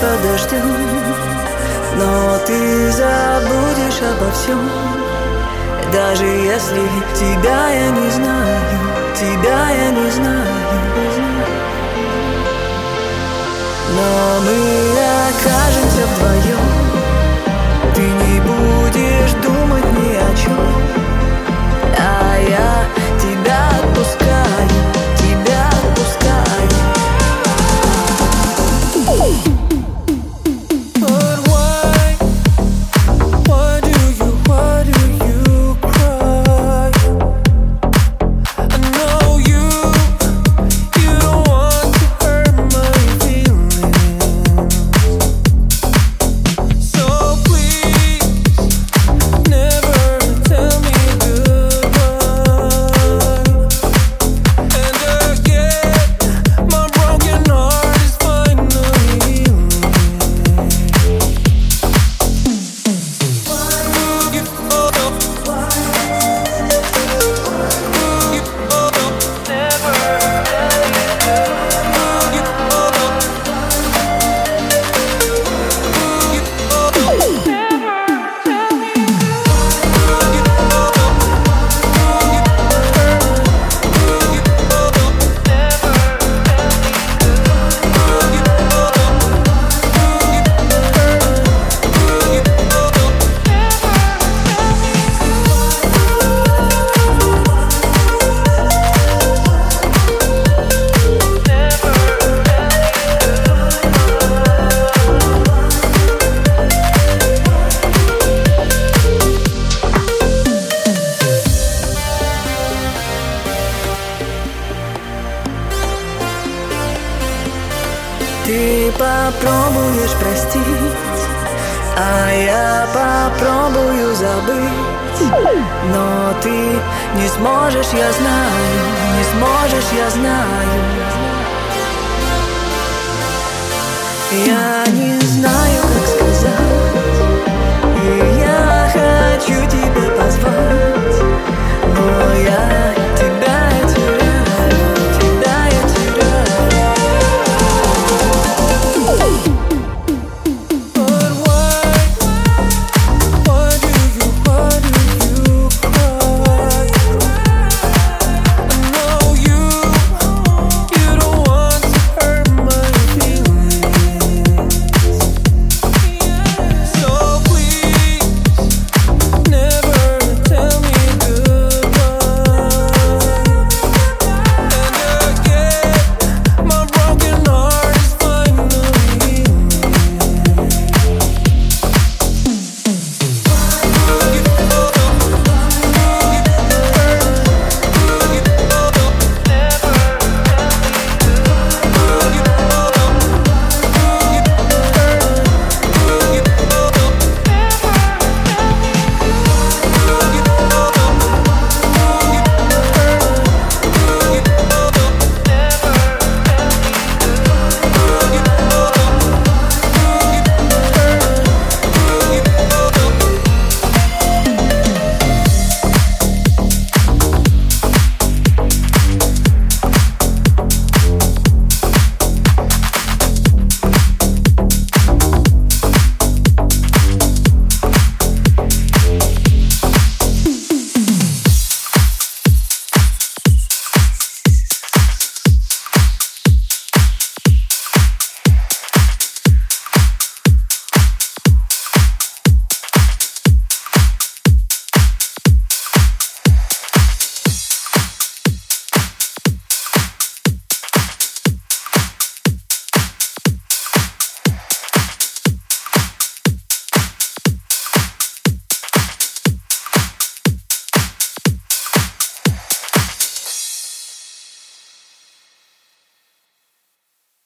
под дождем Но ты забудешь обо всем. Даже если тебя я не знаю Тебя я не знаю. Но мы Ты попробуешь простить, а я попробую забыть. Но ты не сможешь, я знаю, не сможешь, я знаю. Я не знаю.